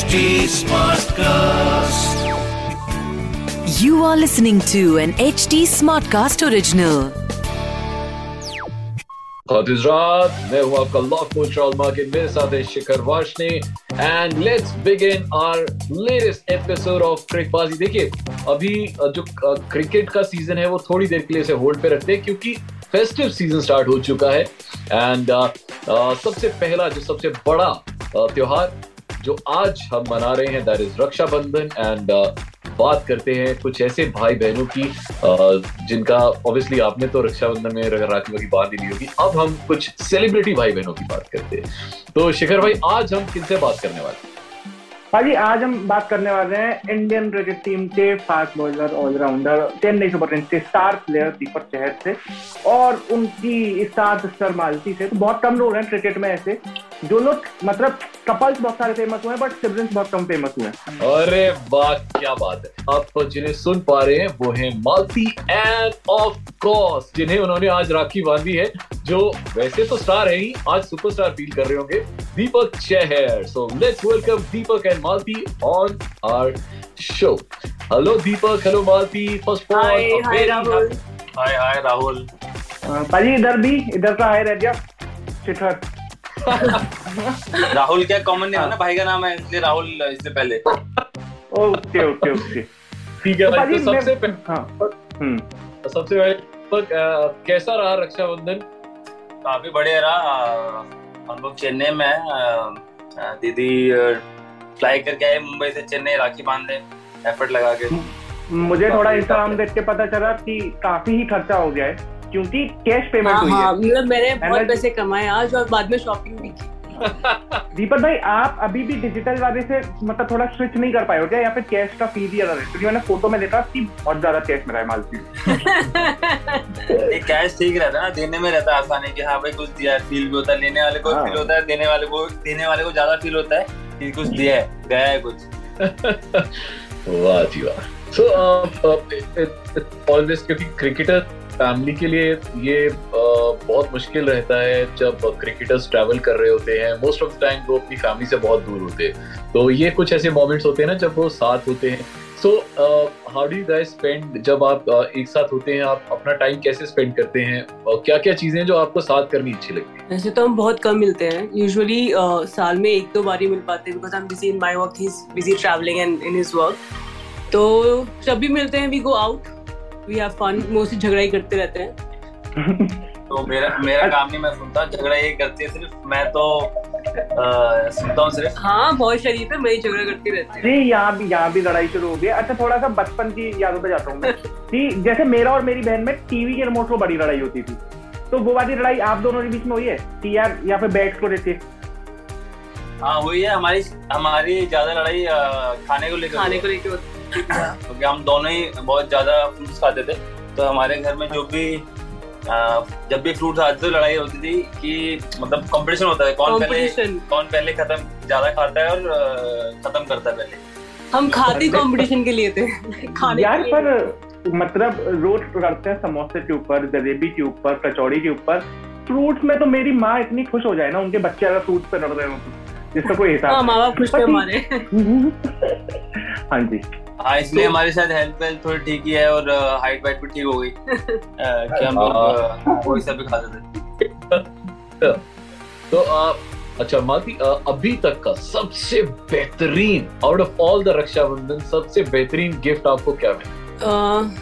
HD Smartcast. You are listening to an HD Smartcast original. रात मैं हूँ आपका लॉक कोच राहुल मार्केट मेरे साथ है Shikhar Washni and let's begin our latest episode of Cricbaazi देखिए अभी जो क्रिकेट का सीज़न है वो थोड़ी देर के लिए इसे होल्ड पे रखते हैं क्योंकि फेस्टिव सीज़न स्टार्ट हो चुका है एंड uh, uh, सबसे पहला जो सबसे बड़ा uh, त्योहार जो आज हम मना रहे हैं दैट इज़ रक्षाबंधन एंड बात करते हैं कुछ ऐसे भाई बहनों की जिनका ऑब्वियसली आपने तो रक्षाबंधन में राखी वाखी बात ली होगी। अब हम कुछ सेलिब्रिटी भाई बहनों की बात करते हैं। तो शिखर भाई, आज हम किनसे बात करने वाले हैं? भाई आज हम बात करने वाले हैं इंडियन क्रिकेट टीम के fast bowler all rounder Chennai Super Kings के स्टार प्लेयर दीपक चहर से और उनकी स्टार सिस्टर मालती से। तो बहुत कम लोग हैं क्रिकेट में ऐसे। जो लोग मतलब कपल्स बहुत सारे फ़ेमस हुए हैं बट सिबलिंग्स बहुत कम फ़ेमस हुए हैं। अरे वाह क्या बात है। आप तो जिन्हें सुन पा रहे हैं वो है मालती एंड ऑफ़ कोर्स जिन्हें उन्होंने आज राखी बांधी है जो वैसे तो स्टार है ही आज सुपरस्टार फील कर रहे होंगे Deepak Chahar. So let's welcome Deepak and Malti on our show hello Deepak. Hello Malti. First of hi hi Rahul hi hi Rahul भाई इधर भी इधर का है रह गया शिखर राहुल क्या कॉमन नेम है ना? भाई का नाम है इसलिए राहुल इससे पहले। ओके ओके ओके ठीक है तो भाई तो सबसे पहले हाँ। हम्म। सबसे पहले अ, कैसा रहा रक्षाबंधन? काफ़ी बढ़िया रहा। हम लोग चेन्नई में हैं दीदी फ्लाई करके आए मुंबई से चेन्नई राखी बांधे एफर्ट लगा के। मुझे थोड़ा इंस्टाग्राम देख के पता चला कि काफ़ी ही खर्चा हो गया है। क्योंकि कैश पेमेंट हाँ हुई हाँ। है मतलब मैंने बहुत पैसे कमाए आज और बाद में शॉपिंग भी की। दीपक भाई आप अभी भी डिजिटल वाले से मतलब थोड़ा स्विच नहीं कर पाए हो क्या? या फिर कैश का फ़ी दिया रहे क्योंकि मैंने फ़ोटो में देखा कि बहुत ज़्यादा कैश मिला है मालती एक कैश ठीक रहता है ना देने में रहता है आसानी की हाँ भाई कुछ दिया है फील भी होता है लेने वाले को हाँ। फील होता है देने वाले को देने वाले को ज़्यादा फील होता है कि कुछ दिया है गया है कुछ। वाह जी वाह। सो ऑलवेज क्योंकि क्रिकेटर फैमिली के लिए ये बहुत मुश्किल रहता है जब क्रिकेटर्स ट्रैवल कर रहे होते हैं। मोस्ट ऑफ़ द टाइम वो अपनी फैमिली से बहुत दूर होते हैं। तो ये कुछ ऐसे मोमेंट्स होते हैं ना जब वो साथ होते हैं। So how do guys spend जब आप एक साथ होते हैं, आप अपना टाइम कैसे स्पेंड करते हैं? और क्या क्या चीज़ें जो आपको साथ करनी अच्छी लगती है? वैसे तो हम बहुत कम मिलते हैं। यूजुअली साल में एक दो बार ही मिल पाते हैं because I am busy in my work he is busy travelling and in his work तो जब भी मिलते हैं we go out we have fun mostly झगड़ा ही करते रहते हैं। तो मेरा मेरा काम नहीं मैं सुनता झगड़ा ये करती है सिर्फ़ मैं तो आ, सुनता हूँ सिर्फ़। हाँ बहुत शरीफ है मैं ही झगड़ा करती रहती हूँ। यहाँ भी यहाँ भी लड़ाई शुरू हो गई। अच्छा थोड़ा सा बचपन की यादों पे जाता हूँ मैं। जैसे मेरा और मेरी बहन में टीवी के रिमोट को बड़ी लड़ाई होती थी। तो वो वाली लड़ाई आप दोनों के बीच में हुई है? कि यार बैट्स को देते हाँ वही है। हमारी हमारी ज़्यादा लड़ाई खाने को लेकर खाने को लेके होती है। क्योंकि हम दोनों ही बहुत ज़्यादा फ्रूट्स खाते थे तो हमारे घर में जो भी आ, जब भी फ्रूट्स आते थे लड़ाई होती थी कि मतलब कंपटीशन होता है कौन पहले कौन पहले खत्म ज़्यादा खाता है और खत्म करता है पहले। हम खाते कंपटीशन के लिए थे। खाने यार पर मतलब रोज करते हैं समोसे के ऊपर जलेबी के ऊपर कचौड़ी के ऊपर। फ्रूट्स में तो मेरी माँ इतनी खुश हो जाए ना उनके बच्चे अगर फ्रूट्स पे लड़ रहे हो तो। जिसका कोई हाँ हिसाब माँ बाप खुश हमारे। हाँ जी। हाँ इसलिए तो- हमारी शायद हेल्थ वेल्थ थोड़ी ठीक ही है और हाइट वाइट भी ठीक हो गई। कि हम लोग वही सब भी खाते थे। तो आप अच्छा माती अभी तक का सबसे बेहतरीन out of all the Rakshabandhan सबसे बेहतरीन गिफ्ट आपको क्या मिला?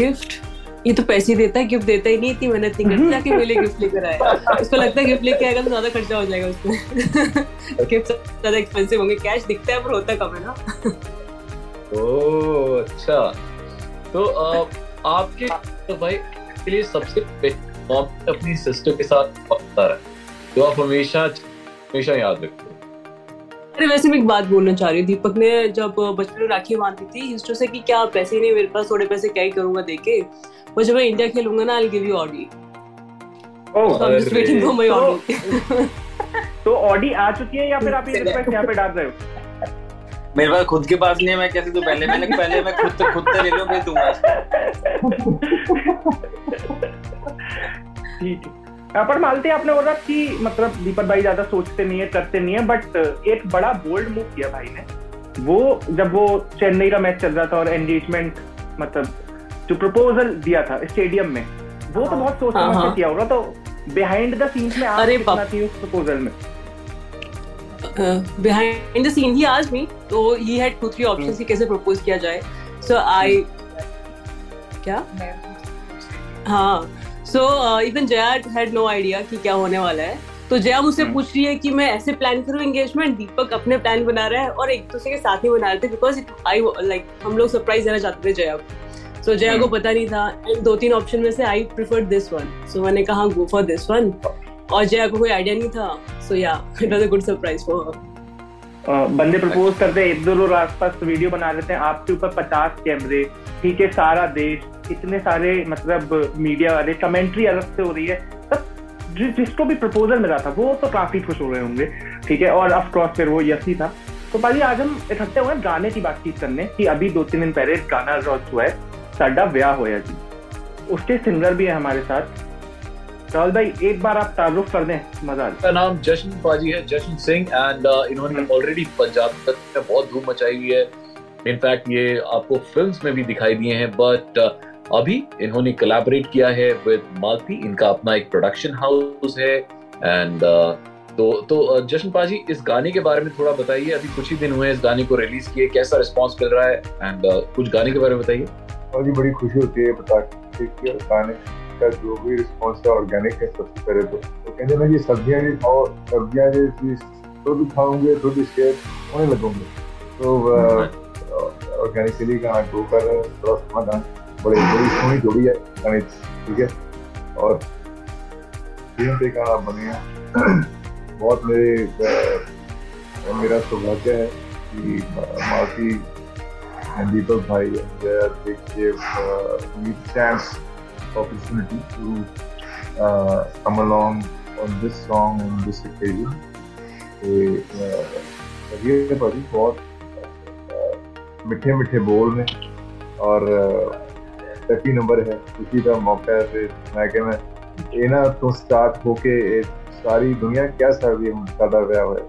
गिफ्ट ये तो पैसे देता है गिफ्ट देता ही नहीं इतनी मेहनत नहीं करता कि मेरे लिए गिफ्ट लेकर आए। उसको लगता है गिफ्ट लेके आएगा तो ज़्यादा खर्चा हो जाएगा उसमें। गिफ्ट ज़्यादा एक्सपेंसिव होंगे कैश दिखता है पर होता कम है ना। ओह अच्छा। तो अ, आपके तो भाई के लिए सबसे बेस्ट अपनी सिस्टर के साथ होता है? जो आप हमेशा हमेशा याद रखते हो। अरे वैसे मैं एक बात बोलना चाह रही हूँ दीपक ने जब बचपन में राखी बांधी थी हिस्टो से कि क्या पैसे नहीं मेरे पास थोड़े पैसे क्या ही करूँगा देके वो जब मैं इंडिया खेलूँगा ना I give you Audi oh so I'm just अरे। waiting for my तो- ऑडी तो ऑडी आ चुकी है या फिर आप ये रिक्वेस्ट यहाँ पे डाल रहे हो? मेरे पास खुद के पास नहीं है मैं कैसे दूँ? पहले मैंने पहले मैं खुद से खुद से ले लूँ फिर दूँगा। ठीक है। यहाँ पर मालती आपने बोला कि मतलब दीपक भाई ज़्यादा सोचते नहीं है करते नहीं है बट एक बड़ा बोल्ड मूव किया भाई ने। वो जब वो चेन्नई का मैच चल रहा था और एंगेजमेंट मतलब जो प्रपोजल दिया था स्टेडियम में वो तो बहुत सोच हाँ, समझ के हाँ। किया होगा तो बिहाइंड द सीन्स में आप अरे कितना थी उस प्रपोजल में? बिहाइंड द सीन ही आज मी तो he had two three options कि कैसे प्रपोज किया जाए? सो आई क्या? हाँ. So even Jaya had no idea कि क्या होने वाला है। तो जया मुझसे हम्म। पूछ रही है कि मैं ऐसे प्लान करूँ एंगेजमेंट दीपक अपने प्लान बना रहा है और एक दूसरे के साथ ही बना रहे थे बिकॉज़ आई लाइक हम लोग सरप्राइज़ देना चाहते थे जया को। सो जया को हम्म। पता नहीं था। एंड दो तीन ऑप्शन में से I prefer this one so मैंने कहा गो फॉर दिस वन और जया को कोई आइडिया नहीं था? So yeah it was a good surprise for her बंदे प्रपोज करते हैं इधर और आसपास वीडियो बना लेते हैं आपके ऊपर पचास कैमरे ठीक है सारा देश इतने सारे मतलब मीडिया वाले कमेंट्री अलग से हो रही है तब जि, जिसको भी प्रपोजल मिला था वो तो काफ़ी खुश हो रहे होंगे ठीक है और ऑफकोर्स फिर वो यस ही था। तो भाई आज हम इकट्ठे हुए गाने की बातचीत करने कि अभी दो तीन दिन पहले गाना लॉन्च हुआ है साडा ब्याह होया जी। उसके सिंगर भी है हमारे साथ राहुल भाई एक बार आप तारुफ कर दें मज़ा का नाम जशन पाजी है जशन सिंह एंड इन्होंने हम्म। ऑलरेडी पंजाब तक में बहुत धूम मचाई हुई है। इनफैक्ट ये आपको फिल्म्स में भी दिखाई दिए हैं बट अभी इन्होंने कोलैबोरेट किया है विद मालती इनका अपना एक प्रोडक्शन हाउस है। एंड तो तो uh, जशन पाजी इस गाने के बारे में थोड़ा बताइए। अभी कुछ ही दिन हुए इस गाने को रिलीज़ किए कैसा रिस्पांस मिल रहा है? एंड कुछ गाने के बारे में बताइए। बड़ी खुशी होती है बता गाने का जो भी रिस्पॉन्स है ऑर्गेनिक है सबसे पहले तो। तो कहते ना कि सब्ज़ियाँ भी खाओ, सब्ज़ियाँ जो चीज़ भी खाओगे भी शेयर होने लगोगे। तो ऑर्गेनिकली गाना ग्रो कर रहे हैं, थोड़ा सुना गाना बड़ी बड़ी सोनी जोड़ी है गाने ठीक है? और जीवन पे गाना बने हैं? बहुत मेरे मेरा सौभाग्य है कि मालती and Deepak Bhai and opportunity to uh, come along on this song and this occasion. Razia भाजी बहुत मिठे मिठे बोल में और uh, हैप्पी नंबर है। खुशी का मौका है फिर मैं कि मैं ये ना तो स्टार्ट होके सारी दुनिया क्या सारी सादा ब्याह है।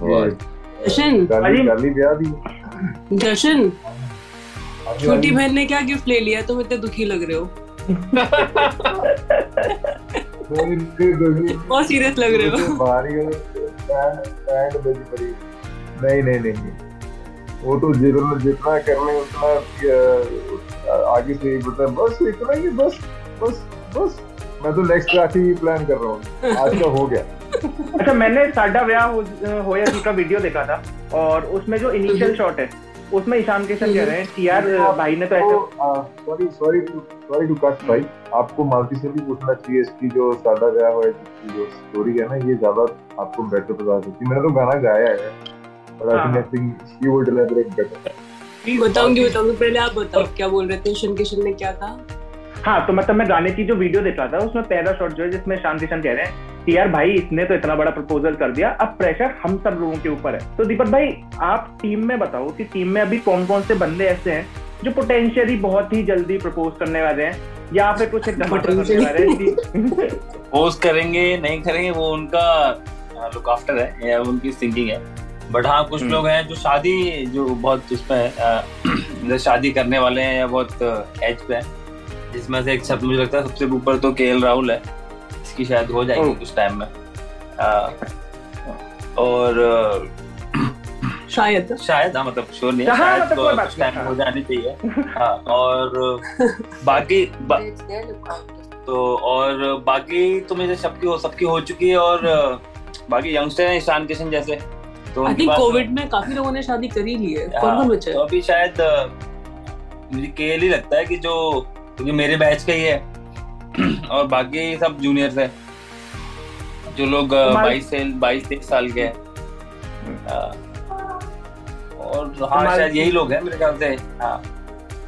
uh, दर्शन गाली ब्याह भी दर्शन हाँ। छोटी बहन ने क्या गिफ्ट ले लिया तुम इतने दुखी लग रहे हो। बहुत सीरियस लग रहे हो। बैंड पड़ी। नहीं नहीं नहीं वो तो जितना जितना करने उतना आगे से मतलब बस इतना ही बस बस बस। मैं तो नेक्स्ट राशि प्लान कर रहा हूँ। आज का हो गया। अच्छा मैंने साडा ब्याह होया जी का वीडियो देखा था और उसमें जो इनिशियल शॉट है उसमें ईशान किशन कह रहे हैं कि यार भाई ने तो ऐसे sorry sorry sorry to cut भाई। आपको मालती से भी पूछना चाहिए इसकी जो सादा ब्याह हुआ है जो स्टोरी है ना ये ज़्यादा आपको बेटर बता सकती है। मैंने तो गाना गाया है बट आई हाँ। Think she would elaborate better बताऊँगी बताऊँगी। पहले आप बताओ क्या बोल रहे थे? शन किशन ने क्या कहा हाँ तो मतलब मैं गाने की जो वीडियो देख रहा था उसमें पहला शॉट जो है जिसमें शान किशन कह रहे हैं कि यार भाई इसने तो इतना बड़ा प्रपोजल कर दिया अब प्रेशर हम सब लोगों के ऊपर है। तो दीपक भाई आप टीम में बताओ कि टीम में अभी कौन कौन से बंदे ऐसे हैं जो पोटेंशियली बहुत ही जल्दी प्रपोज करने वाले हैं या फिर कुछ करने वाले हैं कि- करेंगे नहीं करेंगे वो उनका लुक आफ्टर है या उनकी थिंकिंग है। बट हाँ कुछ हम्म। लोग हैं जो शादी जो बहुत उसमें है, जो शादी करने वाले हैं या बहुत एज पे हैं जिसमें से एक सब मुझे लगता है सबसे ऊपर तो के राहुल है। इसकी शायद हो जाएगी कुछ टाइम में। और शायद। शायद हाँ मतलब श्योर नहीं है। हाँ, शायद मतलब तो कुछ टाइम हाँ। जानी चाहिए। हाँ और बाकी बा, तो और बाकी तो मुझे सबकी हो सबकी हो चुकी है और बाकी यंगस्टर हैं ईशान किशन जैसे तो आई थिंक कोविड में काफ़ी लोगों ने शादी करी ली है कौन कौन बचा तो अभी शायद मुझे केएल ही लगता है कि जो क्योंकि मेरे बैच का ही है और बाकी सब जूनियर्स है जो लोग बाईस से बाईस तेईस साल के हैं। और हाँ शायद यही लोग हैं मेरे ख्याल से। हाँ।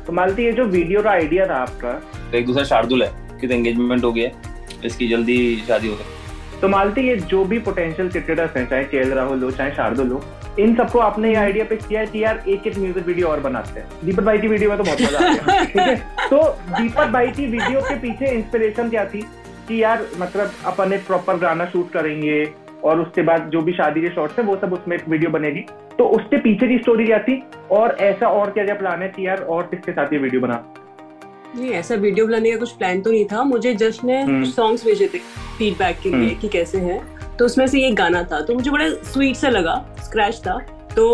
तो मालती ये जो वीडियो का आइडिया था आपका। तो एक दूसरा शार्दुल है कि एंगेजमेंट हो गया है। इसकी जल्दी शादी हो गई। तो मालती ये जो भी पोटेंशियल क्रिकेटर्स हैं चाहे के राहुल हो चाहे शार्दुल हो इन सबको आपने ये आइडिया पे किया है कि यार एक एक म्यूज़िक वीडियो और बनाते हैं। दीपक भाई की वीडियो में तो बहुत मज़ा आ गया। ठीक है? तो दीपक भाई की वीडियो के पीछे इंस्पिरेशन क्या थी? कि यार मतलब अपन एक प्रॉपर गाना शूट करेंगे और उसके बाद जो भी शादी के शॉर्ट्स है वो सब उसमें एक वीडियो बनेगी। तो उसके पीछे की स्टोरी क्या थी? और ऐसा और क्या क्या प्लान है कि यार और किसके साथ ये वीडियो बना? नहीं ऐसा वीडियो बनाने का कुछ प्लान तो नहीं था। मुझे जस्ट ने हम्म। कुछ सॉन्ग्स भेजे थे फीडबैक के लिए हम्म। कि कैसे हैं। तो उसमें से ये एक गाना था। तो मुझे बड़ा स्वीट सा लगा स्क्रैच था। तो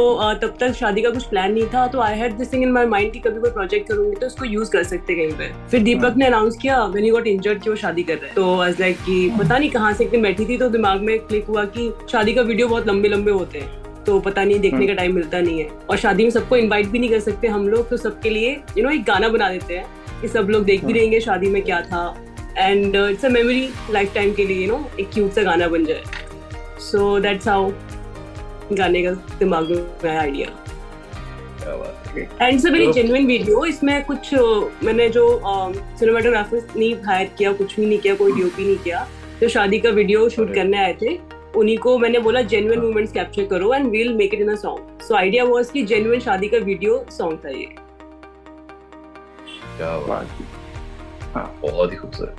तब तक शादी का कुछ प्लान नहीं था। तो I had this thing in my mind कि कभी कोई प्रोजेक्ट करूँगी तो उसको यूज़ कर सकते कहीं पे। फिर दीपक ने अनाउंस किया व्हेन ही गॉट इंजर्ड कि वो शादी कर रहे हैं। तो आई लाइक कि पता नहीं कहाँ से दिन बैठी थी तो दिमाग में क्लिक हुआ कि शादी का वीडियो बहुत लंबे लंबे होते हैं। तो पता नहीं देखने का टाइम मिलता नहीं है। और शादी में सबको इनवाइट भी नहीं कर सकते हम लोग तो सबके लिए यू नो एक गाना बना देते हैं कि सब लोग देख भी रहेंगे शादी में क्या था। And it's a memory lifetime के लिए यू नो एक क्यूट सा गाना बन जाए। सो दैट्स हाउ गाने का दिमाग में आया आइडिया क्या बात है। And it's a very genuine video इसमें कुछ अ, मैंने जो सिनेमाटोग्राफर नहीं हायर किया कुछ भी नहीं किया कोई डीओपी नहीं किया जो शादी का वीडियो शूट करने आए थे उन्हीं को मैंने बोला जेन्युइन मोमेंट्स कैप्चर करो and we'll make it in a song so idea was कि जेन्युइन शादी का वीडियो सॉन्ग था ये। क्या बात बहुत ही खूबसूरत।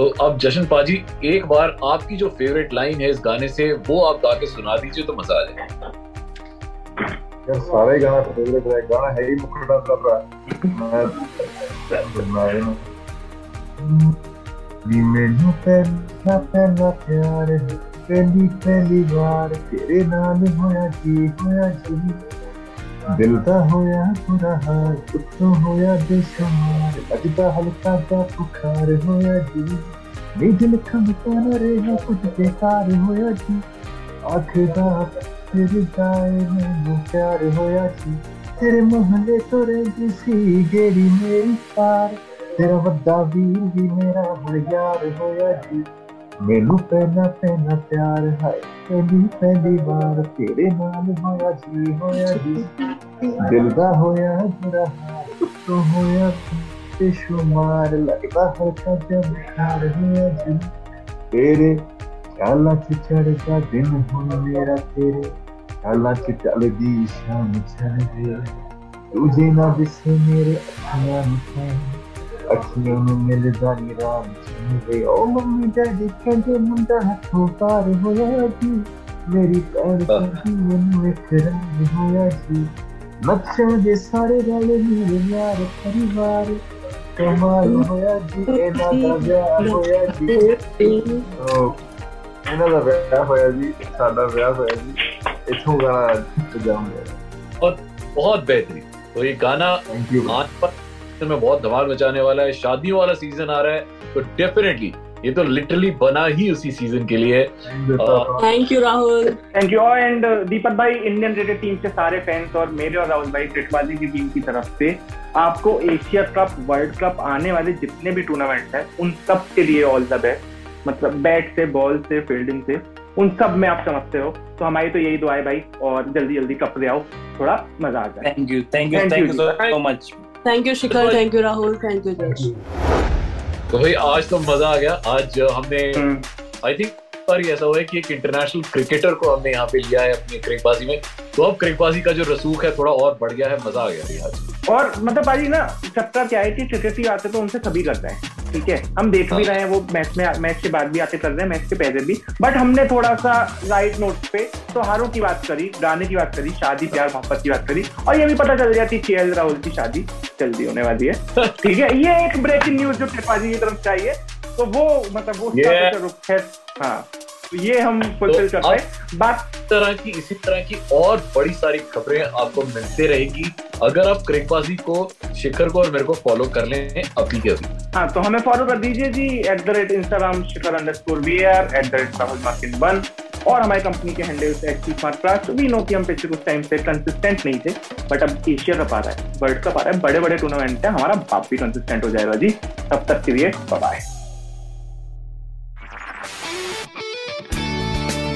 तो अब जशन पाजी एक बार आपकी जो फेवरेट लाइन है इस गाने से वो आप गा के सुना दीजिए तो मज़ा आ जाए यार सारा गाना फेवरेट है गाना है ही मुखड़ा कर रहा है मैं नी मैनू पहला पहला प्यार है पहली पहली बार तेरे नाल होया जी होया जी दिल दा होया बुरा उत्तों होया बेशुमार लगदा हल्का जा बुखार होया जी नी दिल खमता न रहा कुछ बेकार होया जी आखदा तेरे जाए मैनू प्यार होया जी तेरे मोहल्ले तो रहंदी सी गेड़ी मेरी पार, तेरा वड्डा वीर भी मेरा हुण यार होया जी मैनू पहला पहला प्यार है। पहली पहली बार तेरे नाल होया जी होया जी। दिल दा होया बुरा हाल तो होया बेशुमार। लगदा हल्का जब बुखार होया जी। तेरे ख्यालां च चढ़दा दिन हुण मेरा तेरे ख्यालां च चलदी शाम चल रे तुझे ना दिसे मेरे अखियाँ में अखियों में मिलदा नी राम चल रे ओ मम्मी डैडी कहंदे मुंडा हथों पार होया जी मेरी भैन कहंदी मैनू इक रंग होया जी नक्शां दे सारे रल मेरे यार परिवार कमाल होया जी ਇਹਨਾਂ ਦਾ ਵਿਆਹ ਹੋਇਆ ਜੀ ਉਹ ਇਹਨਾਂ ਦਾ ਵਿਆਹ ਹੋਇਆ ਜੀ ਸਾਡਾ ਵਿਆਹ ਹੋਇਆ ਜੀ ਇੱਥੋਂ ਗਾਣਾ ਜਾਉਂਗਾ बहुत बेहतरीन तो ये गाना थैंक यू आज पर में बहुत धमाल मचाने वाला है शादियों वाला सीज़न आ रहा है तो डेफिनेटली ये तो लिटरली बना ही उसी सीज़न के लिए thank you Rahul thank you and Deepak भाई इंडियन क्रिकेट टीम के सारे फैंस और मेरे और राहुल भाई क्रिकबाजी की टीम की तरफ़ से आपको एशिया कप वर्ल्ड कप आने वाले जितने भी टूर्नामेंट हैं उन सब के लिए ऑल द बेस्ट मतलब बैट से बॉल से फील्डिंग से उन सब में आप समझते हो। तो हमारी तो यही दुआ है भाई और जल्दी जल्दी कप ले आओ। थोड़ा मज़ा आ जाए। Thank you thank you thank you so much thank you Shikhar thank you Rahul thank you Jash तो भाई आज तो मज़ा आ गया। आज हमने हम्म, आई थिंक पर ऐसा हुआ है कि एक इंटरनेशनल क्रिकेटर को हमने यहाँ पे लिया है अपनी क्रिकबाजी में तो अब क्रिकबाजी का जो रसूख है थोड़ा और बढ़ गया है मज़ा आ गया भाई आज और मतलब भाई ना चक्कर क्या है कि क्रिकेट ही आते तो उनसे सभी करते हैं ठीक है हम देख हाँ। भी हाँ। रहे हैं वो मैच में मैच के बाद भी आते कर रहे हैं मैच के पहले भी बट हमने थोड़ा सा राइट नोट पे त्योहारों की बात करी गाने की बात करी शादी प्यार मोहब्बत की बात करी और ये भी पता चल गया कि के राहुल की शादी जल्दी होने वाली है ठीक है ये एक ब्रेकिंग न्यूज़ जो की तरफ़ चाहिए तो वो मतलब वो. तो रुख है हाँ ये हम फुलफिल तो कर पाए बात तरह की इसी तरह की और बड़ी सारी खबरें आपको मिलते रहेगी। अगर आप क्रिकबाजी को शिखर को और मेरे को फॉलो कर लें अभी के अभी। हाँ तो हमें फॉलो कर दीजिए जी at the rate Instagram Shikhar underscore we are at the rate Rahul Markin one और हमारी कंपनी के हैंडल से active smart class we know कि हम पिछले कुछ टाइम से कंसिस्टेंट नहीं थे बट अब एशिया कप आ रहा है वर्ल्ड कप आ रहा है बड़े बड़े टूर्नामेंट है हमारा बाप भी कंसिस्टेंट हो जाएगा जी। तब तक के लिए bye